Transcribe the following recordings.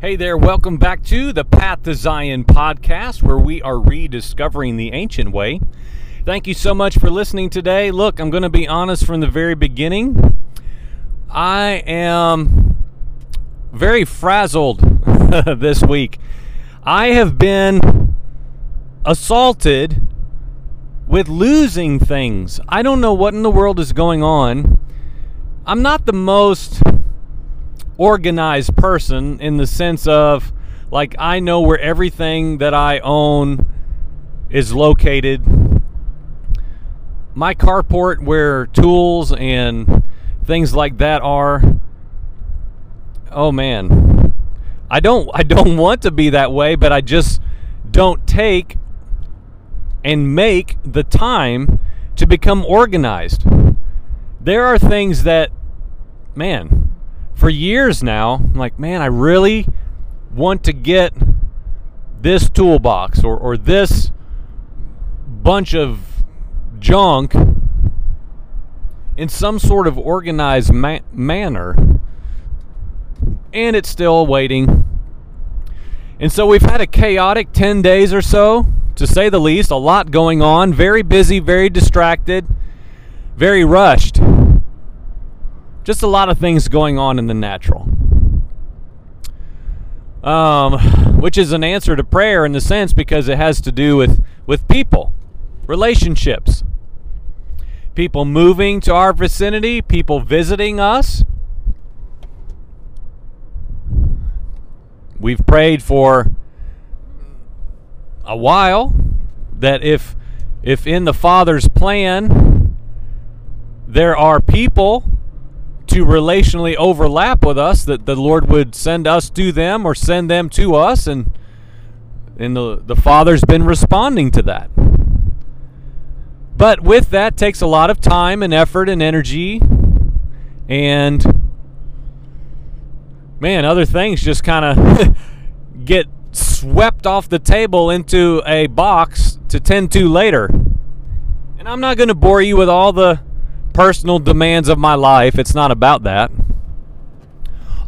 Hey there, welcome back to the Path to Zion podcast, where we are rediscovering the ancient way. Thank you so much for listening today. Look, I'm going to be honest from the very beginning. I am very frazzled this week. I have been assaulted with losing things. I don't know what in the world is going on. I'm not the most organized person in the sense of like I know where everything that I own is located. My carport where tools and things like that are oh man. I don't I don't want to be that way, but I just don't take and make the time to become organized. There are things that man, for years now, I'm like, man, I really want to get this toolbox or, or this bunch of junk in some sort of organized ma- manner. And it's still waiting. And so we've had a chaotic 10 days or so, to say the least. A lot going on. Very busy, very distracted, very rushed. Just a lot of things going on in the natural. Um, which is an answer to prayer in the sense because it has to do with, with people, relationships, people moving to our vicinity, people visiting us. We've prayed for a while that if if in the Father's plan there are people to relationally overlap with us that the Lord would send us to them or send them to us and and the, the Father's been responding to that. But with that takes a lot of time and effort and energy and man, other things just kind of get swept off the table into a box to tend to later. And I'm not going to bore you with all the personal demands of my life. It's not about that.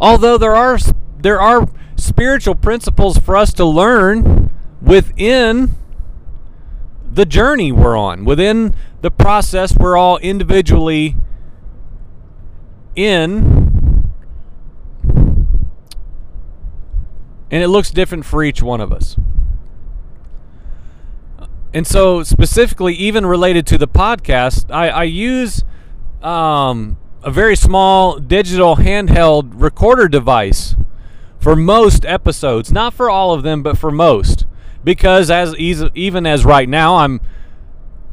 Although there are there are spiritual principles for us to learn within the journey we're on, within the process we're all individually in. And it looks different for each one of us. And so, specifically, even related to the podcast, I, I use um, a very small digital handheld recorder device for most episodes. Not for all of them, but for most. Because as even as right now, I'm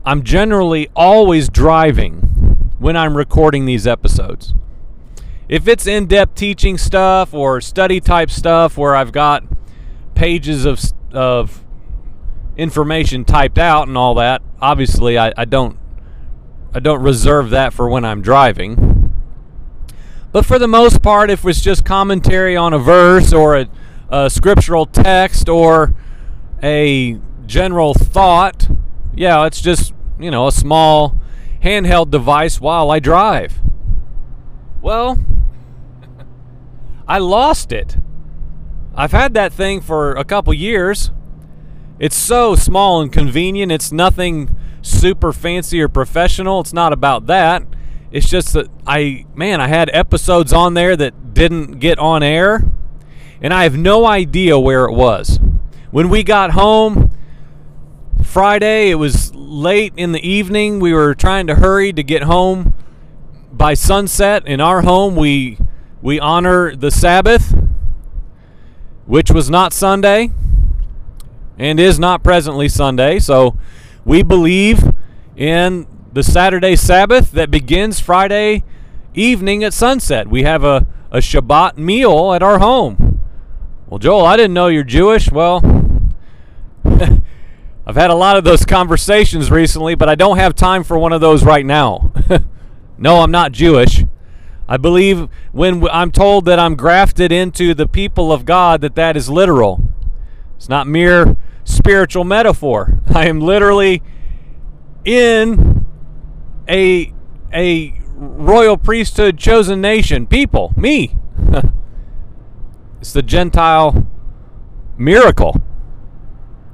I'm generally always driving when I'm recording these episodes. If it's in-depth teaching stuff or study type stuff where I've got pages of of information typed out and all that, obviously I, I don't I don't reserve that for when I'm driving. But for the most part, if it's just commentary on a verse or a, a scriptural text or a general thought, yeah, it's just, you know, a small handheld device while I drive. Well, I lost it. I've had that thing for a couple years. It's so small and convenient. It's nothing super fancy or professional. It's not about that. It's just that I, man, I had episodes on there that didn't get on air, and I have no idea where it was. When we got home Friday, it was late in the evening. We were trying to hurry to get home by sunset. In our home, we we honor the Sabbath, which was not Sunday and is not presently Sunday. So we believe in the Saturday Sabbath that begins Friday evening at sunset. We have a, a Shabbat meal at our home. Well, Joel, I didn't know you're Jewish. Well, I've had a lot of those conversations recently, but I don't have time for one of those right now. no, I'm not Jewish. I believe when I'm told that I'm grafted into the people of God that that is literal. It's not mere spiritual metaphor. I am literally in a a royal priesthood chosen nation, people, me. It's the Gentile miracle.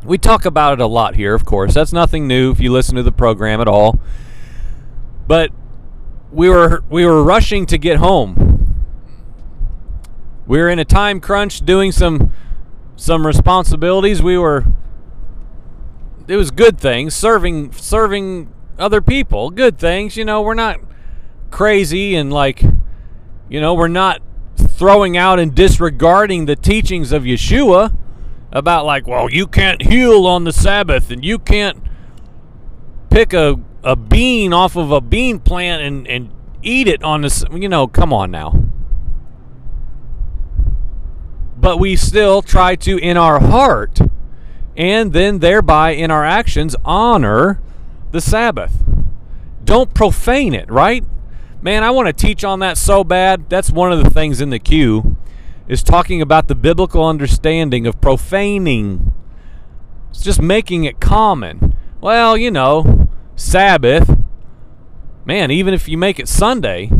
We talk about it a lot here, of course. That's nothing new if you listen to the program at all. But we were we were rushing to get home. We were in a time crunch doing some some responsibilities. We were it was good things, serving serving other people, good things. You know, we're not crazy and like you know, we're not throwing out and disregarding the teachings of Yeshua about like, well, you can't heal on the Sabbath and you can't pick a, a bean off of a bean plant and, and eat it on the you know, come on now. But we still try to in our heart and then thereby in our actions honor the Sabbath. Don't profane it, right? Man, I want to teach on that so bad. That's one of the things in the queue is talking about the biblical understanding of profaning. It's just making it common. Well, you know, Sabbath. Man, even if you make it Sunday,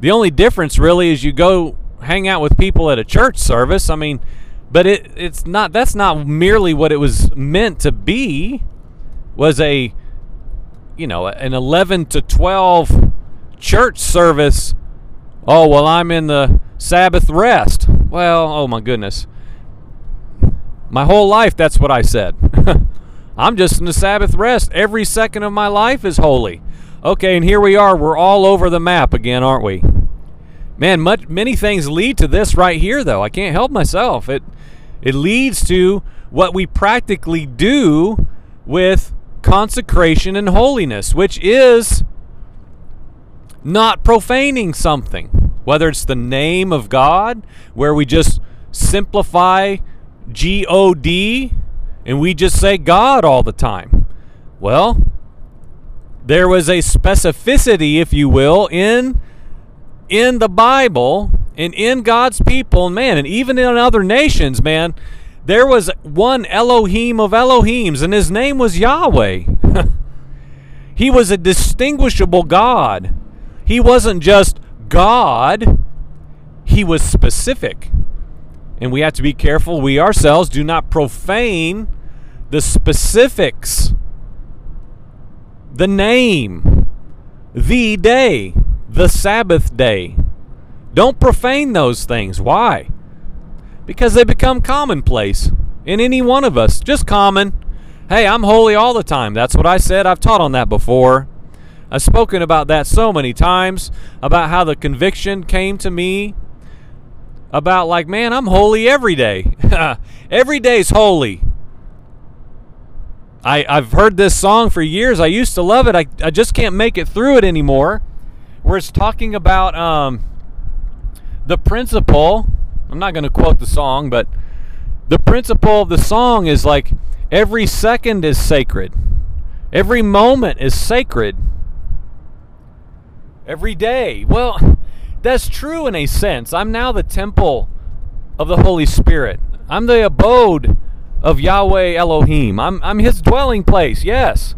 the only difference really is you go hang out with people at a church service. I mean, but it it's not that's not merely what it was meant to be was a you know, an 11 to 12 church service, oh, well, I'm in the Sabbath rest. Well, oh my goodness. My whole life, that's what I said. I'm just in the Sabbath rest. Every second of my life is holy. Okay, and here we are. We're all over the map again, aren't we? Man, much, many things lead to this right here, though. I can't help myself. It it leads to what we practically do with consecration and holiness, which is not profaning something, whether it's the name of God, where we just simplify G O D and we just say God all the time. Well, there was a specificity, if you will, in in the Bible and in God's people, man, and even in other nations, man, there was one Elohim of Elohims, and his name was Yahweh. he was a distinguishable God. He wasn't just God, he was specific. And we have to be careful we ourselves do not profane the specifics, the name, the day, the Sabbath day. Don't profane those things. Why? Because they become commonplace in any one of us. Just common. Hey, I'm holy all the time. That's what I said. I've taught on that before. I've spoken about that so many times about how the conviction came to me about like, man, I'm holy every day. every day's holy. I, I've heard this song for years. I used to love it. I, I just can't make it through it anymore. Where it's talking about um, the principle. I'm not going to quote the song, but the principle of the song is like every second is sacred, every moment is sacred every day. Well, that's true in a sense. I'm now the temple of the Holy Spirit. I'm the abode of Yahweh Elohim. I'm, I'm his dwelling place, yes.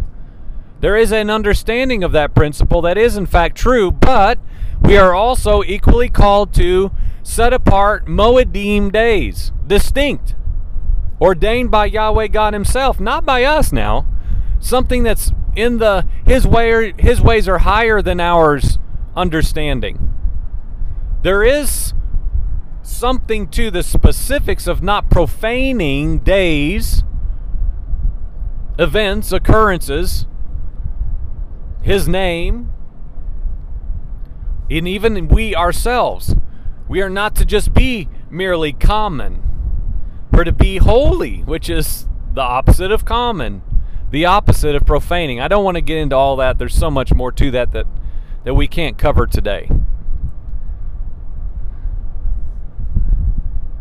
There is an understanding of that principle that is, in fact, true, but we are also equally called to set apart Moedim days, distinct, ordained by Yahweh God Himself, not by us now. Something that's in the His way, His ways are higher than ours understanding. There is something to the specifics of not profaning days, events, occurrences, his name, and even we ourselves. We are not to just be merely common, but to be holy, which is the opposite of common, the opposite of profaning. I don't want to get into all that. There's so much more to that that that we can't cover today.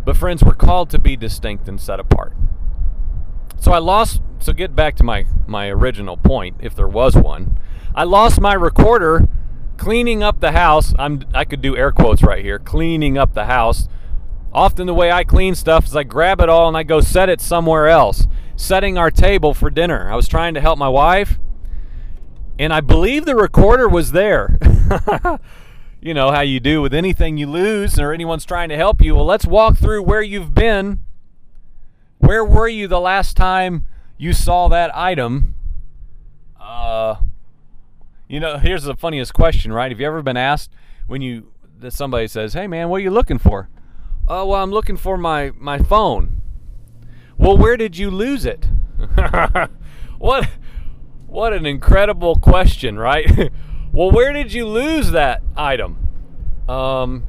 But, friends, we're called to be distinct and set apart. So I lost, so get back to my, my original point, if there was one. I lost my recorder cleaning up the house. I'm, I could do air quotes right here cleaning up the house. Often, the way I clean stuff is I grab it all and I go set it somewhere else, setting our table for dinner. I was trying to help my wife and I believe the recorder was there. you know how you do with anything you lose or anyone's trying to help you. Well, let's walk through where you've been. Where were you the last time you saw that item? Uh, you know, here's the funniest question, right? Have you ever been asked when you that somebody says, "Hey, man, what are you looking for?" Oh, well, I'm looking for my my phone. Well, where did you lose it? what what an incredible question, right? well, where did you lose that item? Um,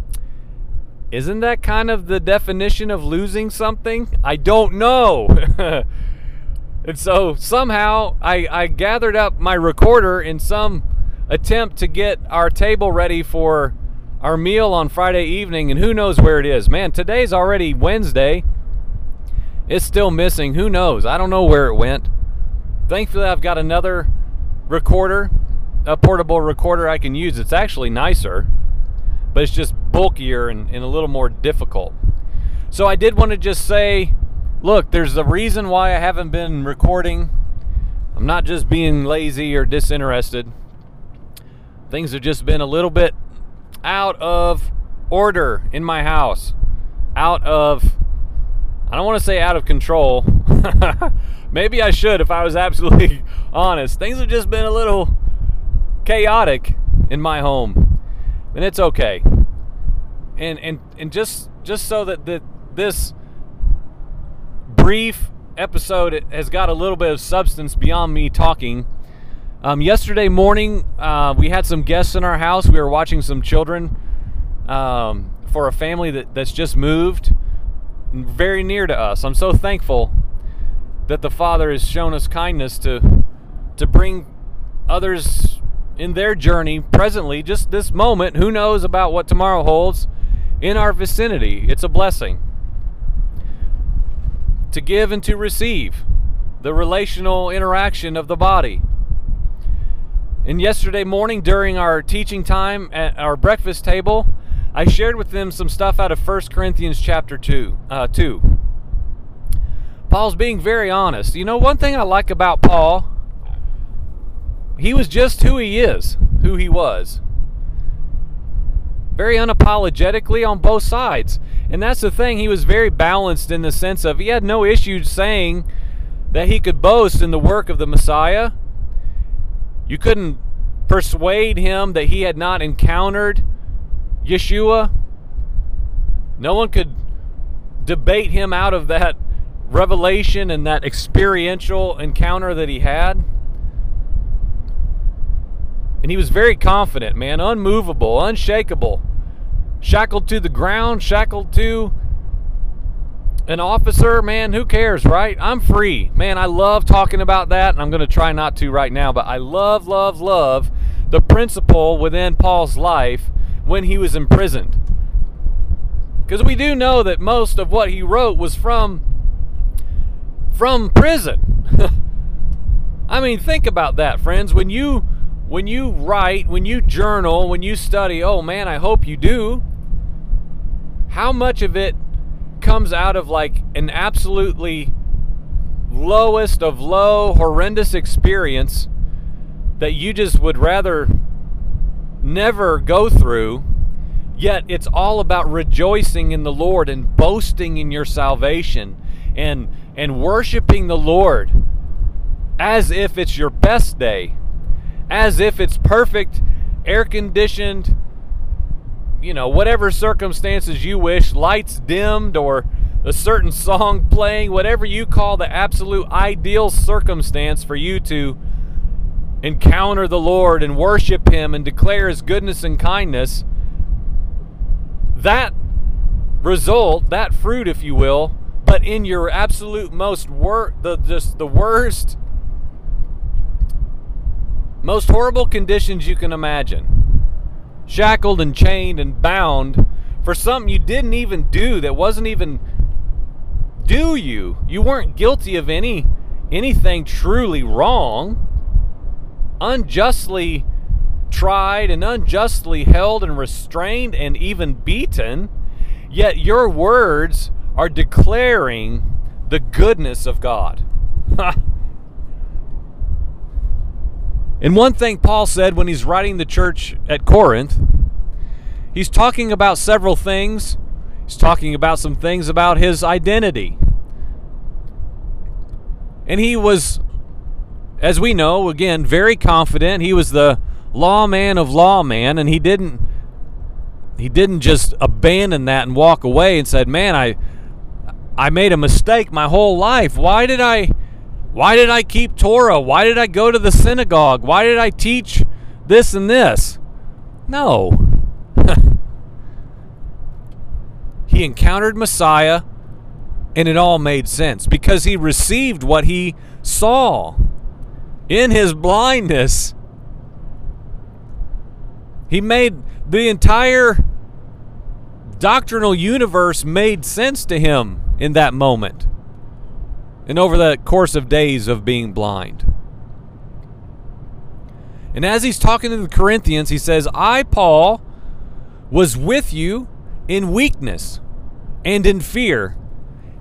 isn't that kind of the definition of losing something? I don't know. and so somehow I, I gathered up my recorder in some attempt to get our table ready for our meal on Friday evening, and who knows where it is. Man, today's already Wednesday. It's still missing. Who knows? I don't know where it went. Thankfully, I've got another recorder, a portable recorder I can use. It's actually nicer, but it's just bulkier and, and a little more difficult. So I did want to just say look, there's a reason why I haven't been recording. I'm not just being lazy or disinterested. Things have just been a little bit out of order in my house. Out of, I don't want to say out of control. Maybe I should if I was absolutely honest. Things have just been a little chaotic in my home. And it's okay. And and and just just so that the, this brief episode has got a little bit of substance beyond me talking. Um, yesterday morning, uh, we had some guests in our house. We were watching some children um, for a family that, that's just moved very near to us. I'm so thankful that the Father has shown us kindness to to bring others in their journey presently, just this moment. Who knows about what tomorrow holds in our vicinity? It's a blessing to give and to receive, the relational interaction of the body. And yesterday morning, during our teaching time at our breakfast table, I shared with them some stuff out of 1 Corinthians chapter 2. Uh, 2. Paul's being very honest. You know, one thing I like about Paul, he was just who he is, who he was. Very unapologetically on both sides. And that's the thing, he was very balanced in the sense of he had no issues saying that he could boast in the work of the Messiah. You couldn't persuade him that he had not encountered Yeshua. No one could debate him out of that revelation and that experiential encounter that he had. And he was very confident, man, unmovable, unshakable shackled to the ground, shackled to an officer, man, who cares, right? I'm free. Man, I love talking about that, and I'm going to try not to right now, but I love, love, love the principle within Paul's life when he was imprisoned. Because we do know that most of what he wrote was from from prison. I mean, think about that, friends. When you when you write, when you journal, when you study, oh man, I hope you do how much of it comes out of like an absolutely lowest of low, horrendous experience that you just would rather never go through, yet it's all about rejoicing in the Lord and boasting in your salvation and and worshiping the Lord as if it's your best day, as if it's perfect, air conditioned, you know, whatever circumstances you wish, lights dimmed or a certain song playing, whatever you call the absolute ideal circumstance for you to encounter the Lord and worship Him and declare His goodness and kindness, that result, that fruit, if you will, but in your absolute most wor- the just the worst, most horrible conditions you can imagine shackled and chained and bound for something you didn't even do that wasn't even do you. You weren't guilty of any anything truly wrong. Unjustly tried and unjustly held and restrained and even beaten. Yet your words are declaring the goodness of God And one thing Paul said when he's writing the church at Corinth, he's talking about several things. He's talking about some things about his identity. And he was, as we know, again, very confident. He was the lawman of lawman, and he didn't he didn't just abandon that and walk away and said, "Man, I I made a mistake my whole life. Why did I why did I keep Torah? Why did I go to the synagogue? Why did I teach this and this?" No. he encountered Messiah and it all made sense because he received what he saw in his blindness. He made the entire doctrinal universe made sense to him in that moment and over the course of days of being blind. And as he's talking to the Corinthians, he says, I, Paul, was with you in weakness and in fear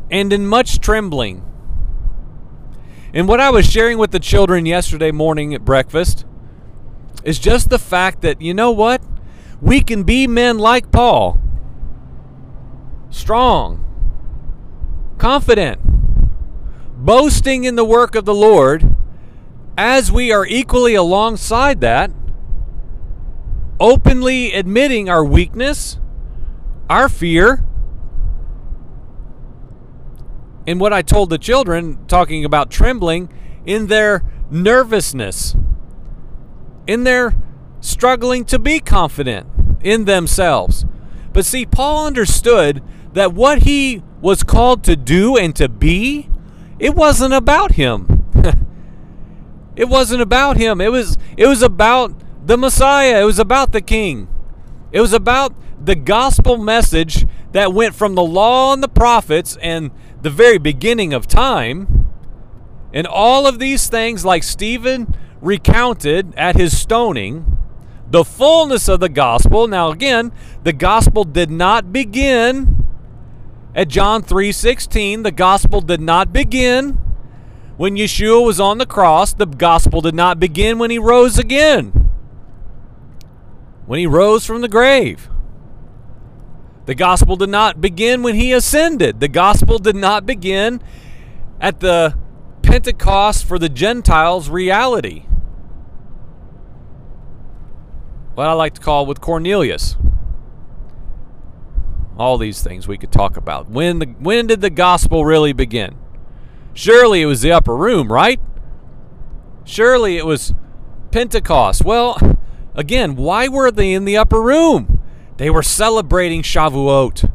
and in much trembling. And what I was sharing with the children yesterday morning at breakfast is just the fact that, you know what? We can be men like Paul strong, confident, boasting in the work of the Lord, as we are equally alongside that, openly admitting our weakness, our fear, and what I told the children, talking about trembling, in their nervousness, in their struggling to be confident in themselves. But see, Paul understood that what he was called to do and to be, it wasn't about him. it wasn't about him. It was it was about the Messiah. It was about the king. It was about the gospel message that went from the law and the prophets and the very beginning of time. And all of these things like Stephen recounted at his stoning, the fullness of the gospel. Now again, the gospel did not begin at John 3:16, the gospel did not begin when Yeshua was on the cross. The gospel did not begin when he rose again. When he rose from the grave. The gospel did not begin when he ascended. The gospel did not begin at the Pentecost for the Gentiles reality. What I like to call with Cornelius all these things we could talk about. When the when did the gospel really begin? Surely it was the upper room, right? Surely it was Pentecost. Well, again, why were they in the upper room? They were celebrating Shavuot.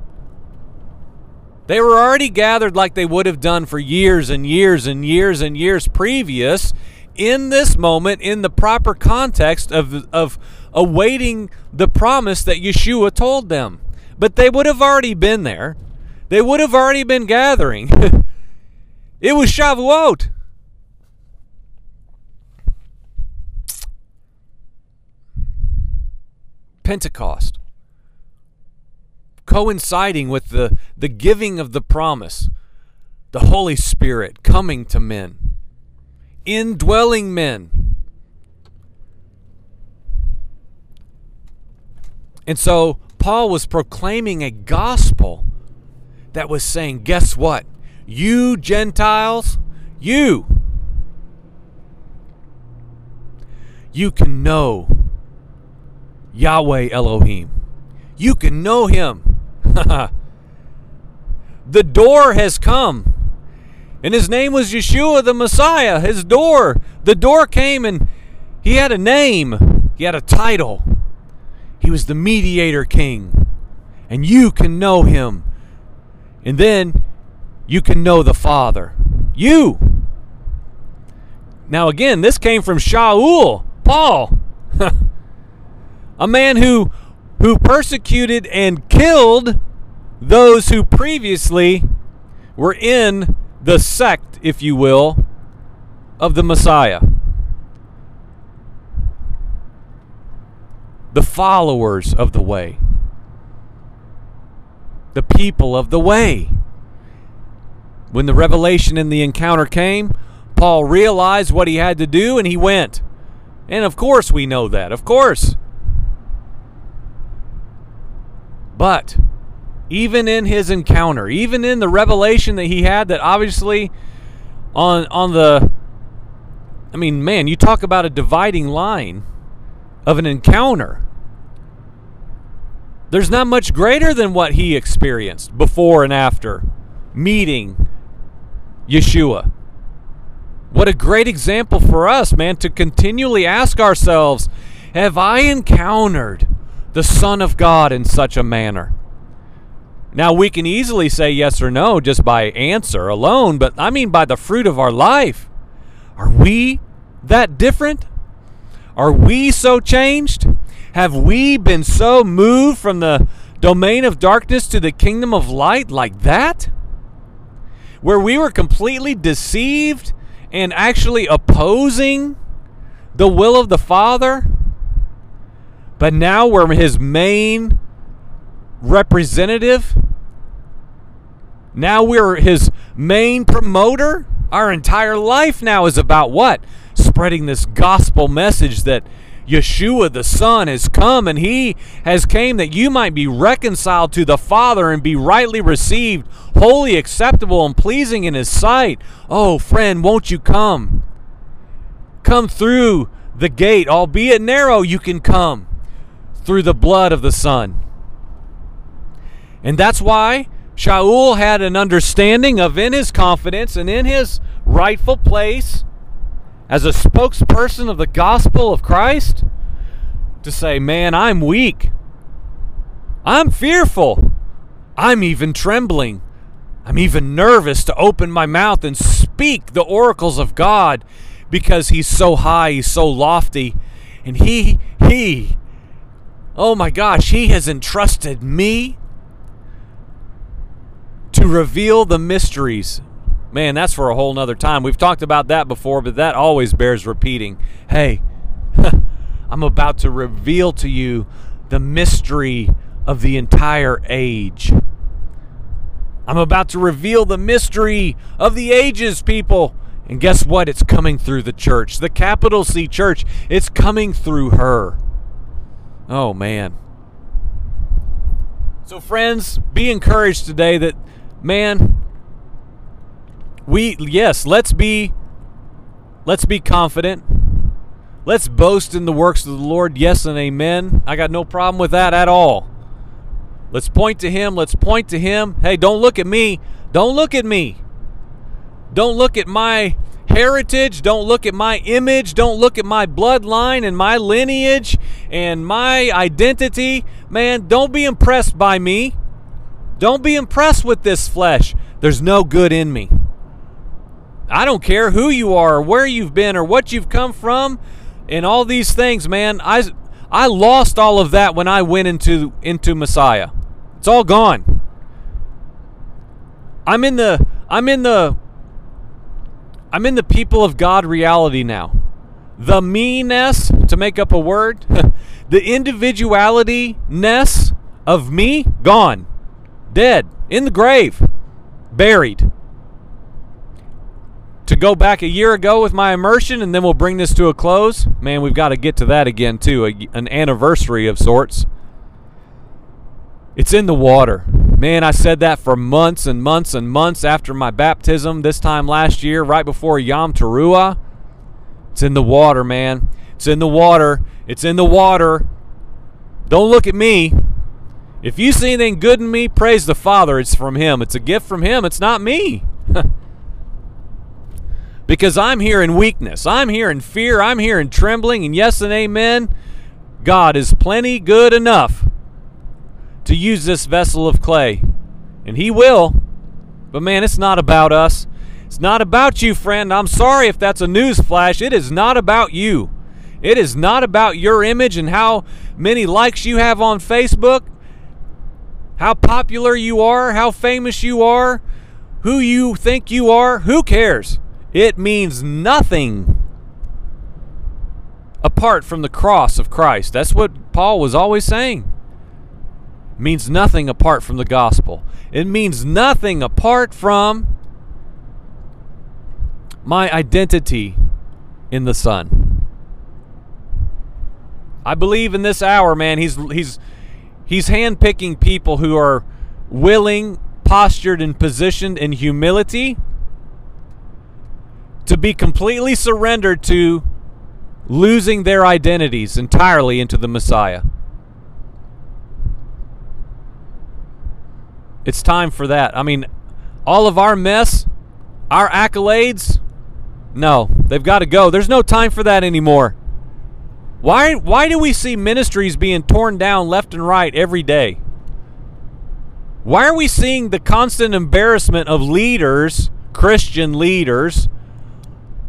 They were already gathered like they would have done for years and years and years and years previous in this moment in the proper context of of awaiting the promise that Yeshua told them. But they would have already been there. They would have already been gathering. it was Shavuot. Pentecost. Coinciding with the, the giving of the promise, the Holy Spirit coming to men, indwelling men. And so Paul was proclaiming a gospel that was saying, guess what? You Gentiles, you, you can know Yahweh Elohim. You can know Him. the door has come. And his name was Yeshua the Messiah. His door. The door came and he had a name, he had a title. He was the mediator king. And you can know him. And then you can know the Father. You. Now, again, this came from Shaul, Paul, a man who, who persecuted and killed those who previously were in the sect, if you will, of the Messiah. The followers of the way, the people of the way. When the revelation and the encounter came, Paul realized what he had to do and he went. And of course, we know that. Of course. But even in his encounter, even in the revelation that he had that obviously on on the I mean, man, you talk about a dividing line of an encounter. There's not much greater than what he experienced before and after meeting Yeshua. What a great example for us, man, to continually ask ourselves Have I encountered the Son of God in such a manner? Now, we can easily say yes or no just by answer alone, but I mean by the fruit of our life. Are we that different? Are we so changed? Have we been so moved from the domain of darkness to the kingdom of light like that? Where we were completely deceived and actually opposing the will of the Father, but now we're his main representative. Now we're his main promoter. Our entire life now is about what? Spreading this gospel message that Yeshua the Son has come and he has came that you might be reconciled to the Father and be rightly received, wholly acceptable and pleasing in his sight. Oh, friend, won't you come? Come through the gate, albeit narrow, you can come through the blood of the Son. And that's why Shaul had an understanding of in his confidence and in his rightful place as a spokesperson of the gospel of Christ to say, Man, I'm weak. I'm fearful. I'm even trembling. I'm even nervous to open my mouth and speak the oracles of God because He's so high, He's so lofty. And He, He, oh my gosh, He has entrusted me to reveal the mysteries man, that's for a whole nother time. We've talked about that before, but that always bears repeating. Hey, I'm about to reveal to you the mystery of the entire age. I'm about to reveal the mystery of the ages, people. And guess what? It's coming through the church, the capital C church. It's coming through her. Oh, man. So, friends, be encouraged today that, man, we yes, let's be let's be confident. Let's boast in the works of the Lord. Yes and amen. I got no problem with that at all. Let's point to him. Let's point to him. Hey, don't look at me. Don't look at me. Don't look at my heritage. Don't look at my image. Don't look at my bloodline and my lineage and my identity. Man, don't be impressed by me. Don't be impressed with this flesh. There's no good in me. I don't care who you are, or where you've been, or what you've come from, and all these things, man. I I lost all of that when I went into into Messiah. It's all gone. I'm in the I'm in the I'm in the people of God reality now. The me-ness, to make up a word, the individuality ness of me, gone. Dead. In the grave. Buried to go back a year ago with my immersion, and then we'll bring this to a close. Man, we've got to get to that again, too, a, an anniversary of sorts. It's in the water. Man, I said that for months and months and months after my baptism this time last year, right before Yom Teruah. It's in the water, man. It's in the water. It's in the water. Don't look at me. If you see anything good in me, praise the Father. It's from Him. It's a gift from Him. It's not me. because I'm here in weakness. I'm here in fear. I'm here in trembling. And yes and amen, God is plenty good enough to use this vessel of clay. And He will. But man, it's not about us. It's not about you, friend. I'm sorry if that's a news flash. It is not about you. It is not about your image and how many likes you have on Facebook, how popular you are, how famous you are, who you think you are. Who cares? It means nothing apart from the cross of Christ. That's what Paul was always saying. It means nothing apart from the gospel. It means nothing apart from my identity in the Son. I believe in this hour, man, he's he's He's handpicking people who are willing, postured, and positioned in humility to be completely surrendered to losing their identities entirely into the Messiah. It's time for that. I mean, all of our mess, our accolades, no, they've got to go. There's no time for that anymore. Why why do we see ministries being torn down left and right every day? Why are we seeing the constant embarrassment of leaders, Christian leaders,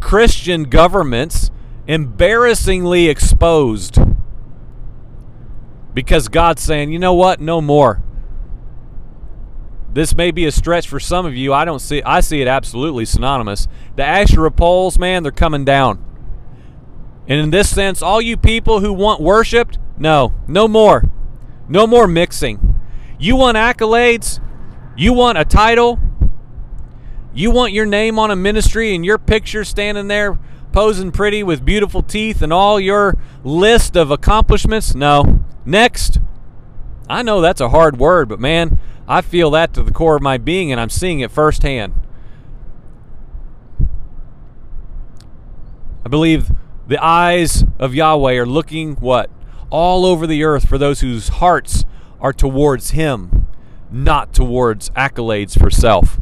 Christian governments embarrassingly exposed? Because God's saying, "You know what? No more." This may be a stretch for some of you. I don't see I see it absolutely synonymous. The Asherah poles, man, they're coming down. And in this sense, all you people who want worshiped, no, no more. No more mixing. You want accolades? You want a title? You want your name on a ministry and your picture standing there posing pretty with beautiful teeth and all your list of accomplishments? No. Next. I know that's a hard word, but man, I feel that to the core of my being and I'm seeing it firsthand. I believe the eyes of Yahweh are looking what? All over the earth for those whose hearts are towards Him, not towards accolades for self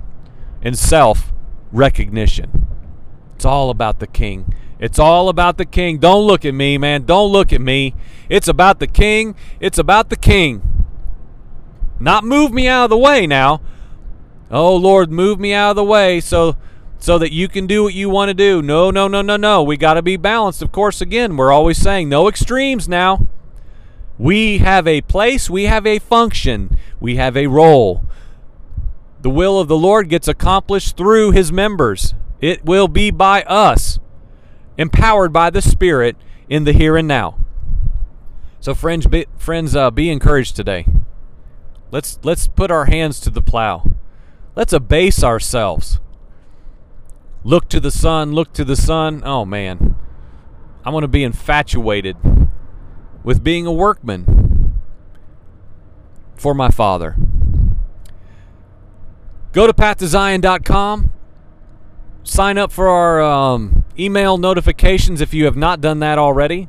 and self recognition. It's all about the King. It's all about the King. Don't look at me, man. Don't look at me. It's about the King. It's about the King. Not move me out of the way now. Oh, Lord, move me out of the way so so that you can do what you want to do. No, no, no, no, no. We got to be balanced. Of course, again, we're always saying no extremes now. We have a place, we have a function, we have a role. The will of the Lord gets accomplished through his members. It will be by us, empowered by the Spirit in the here and now. So, friends, be, friends, uh, be encouraged today. Let's let's put our hands to the plow. Let's abase ourselves. Look to the sun, look to the sun. Oh man. I want to be infatuated with being a workman for my father. Go to pathtozion.com. Sign up for our um, email notifications if you have not done that already.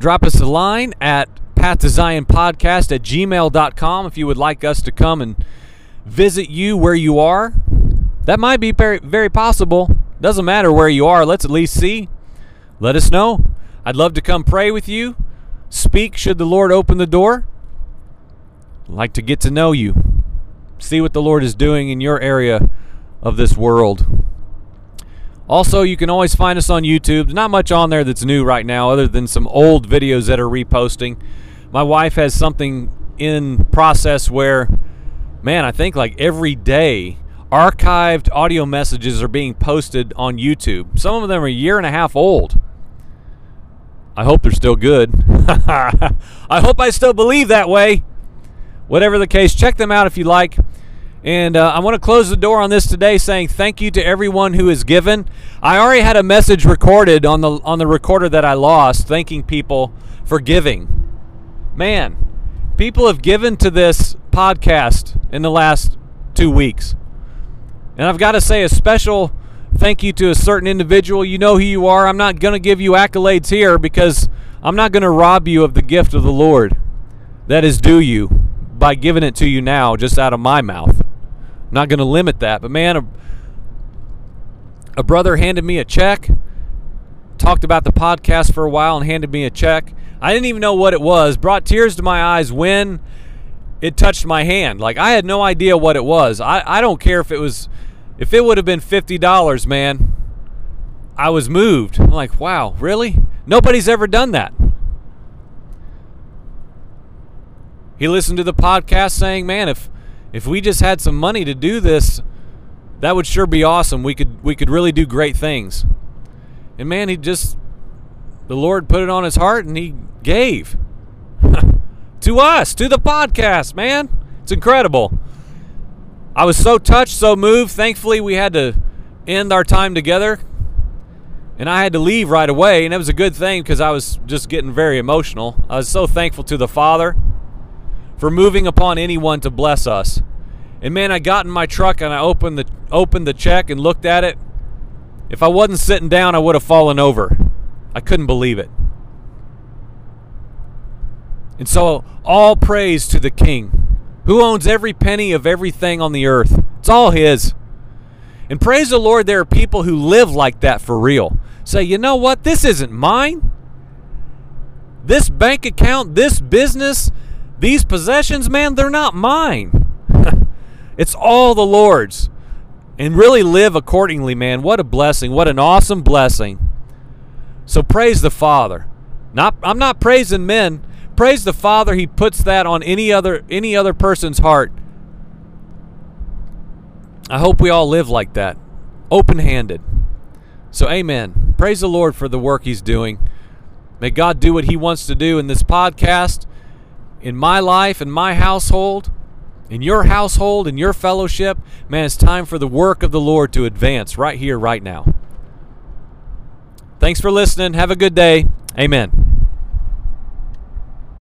Drop us a line at pathtoZionPodcast at gmail.com if you would like us to come and visit you where you are. That might be very, very possible. Doesn't matter where you are. Let's at least see. Let us know. I'd love to come pray with you. Speak should the Lord open the door. I'd like to get to know you. See what the Lord is doing in your area of this world. Also, you can always find us on YouTube. There's not much on there that's new right now, other than some old videos that are reposting. My wife has something in process where, man, I think like every day archived audio messages are being posted on YouTube. Some of them are a year and a half old. I hope they're still good. I hope I still believe that way. Whatever the case, check them out if you like. And uh, I want to close the door on this today, saying thank you to everyone who has given. I already had a message recorded on the on the recorder that I lost, thanking people for giving. Man, people have given to this podcast in the last two weeks. And I've got to say a special thank you to a certain individual. You know who you are. I'm not going to give you accolades here because I'm not going to rob you of the gift of the Lord that is due you by giving it to you now just out of my mouth. I'm not going to limit that. But man, a, a brother handed me a check, talked about the podcast for a while, and handed me a check. I didn't even know what it was, brought tears to my eyes when it touched my hand. Like I had no idea what it was. I, I don't care if it was if it would have been $50, man, I was moved. I'm like, wow, really? Nobody's ever done that. He listened to the podcast saying, man, if if we just had some money to do this, that would sure be awesome. We could we could really do great things. And man, he just the Lord put it on his heart and he gave to us, to the podcast, man. It's incredible. I was so touched, so moved. Thankfully, we had to end our time together. And I had to leave right away, and it was a good thing because I was just getting very emotional. I was so thankful to the Father for moving upon anyone to bless us. And man, I got in my truck and I opened the opened the check and looked at it. If I wasn't sitting down, I would have fallen over. I couldn't believe it. And so, all praise to the King, who owns every penny of everything on the earth. It's all His. And praise the Lord, there are people who live like that for real. Say, you know what? This isn't mine. This bank account, this business, these possessions, man, they're not mine. it's all the Lord's. And really live accordingly, man. What a blessing. What an awesome blessing. So praise the Father. Not I'm not praising men. Praise the Father. He puts that on any other any other person's heart. I hope we all live like that. Open-handed. So amen. Praise the Lord for the work he's doing. May God do what he wants to do in this podcast, in my life, in my household, in your household, in your fellowship. Man, it's time for the work of the Lord to advance right here, right now. Thanks for listening. Have a good day. Amen.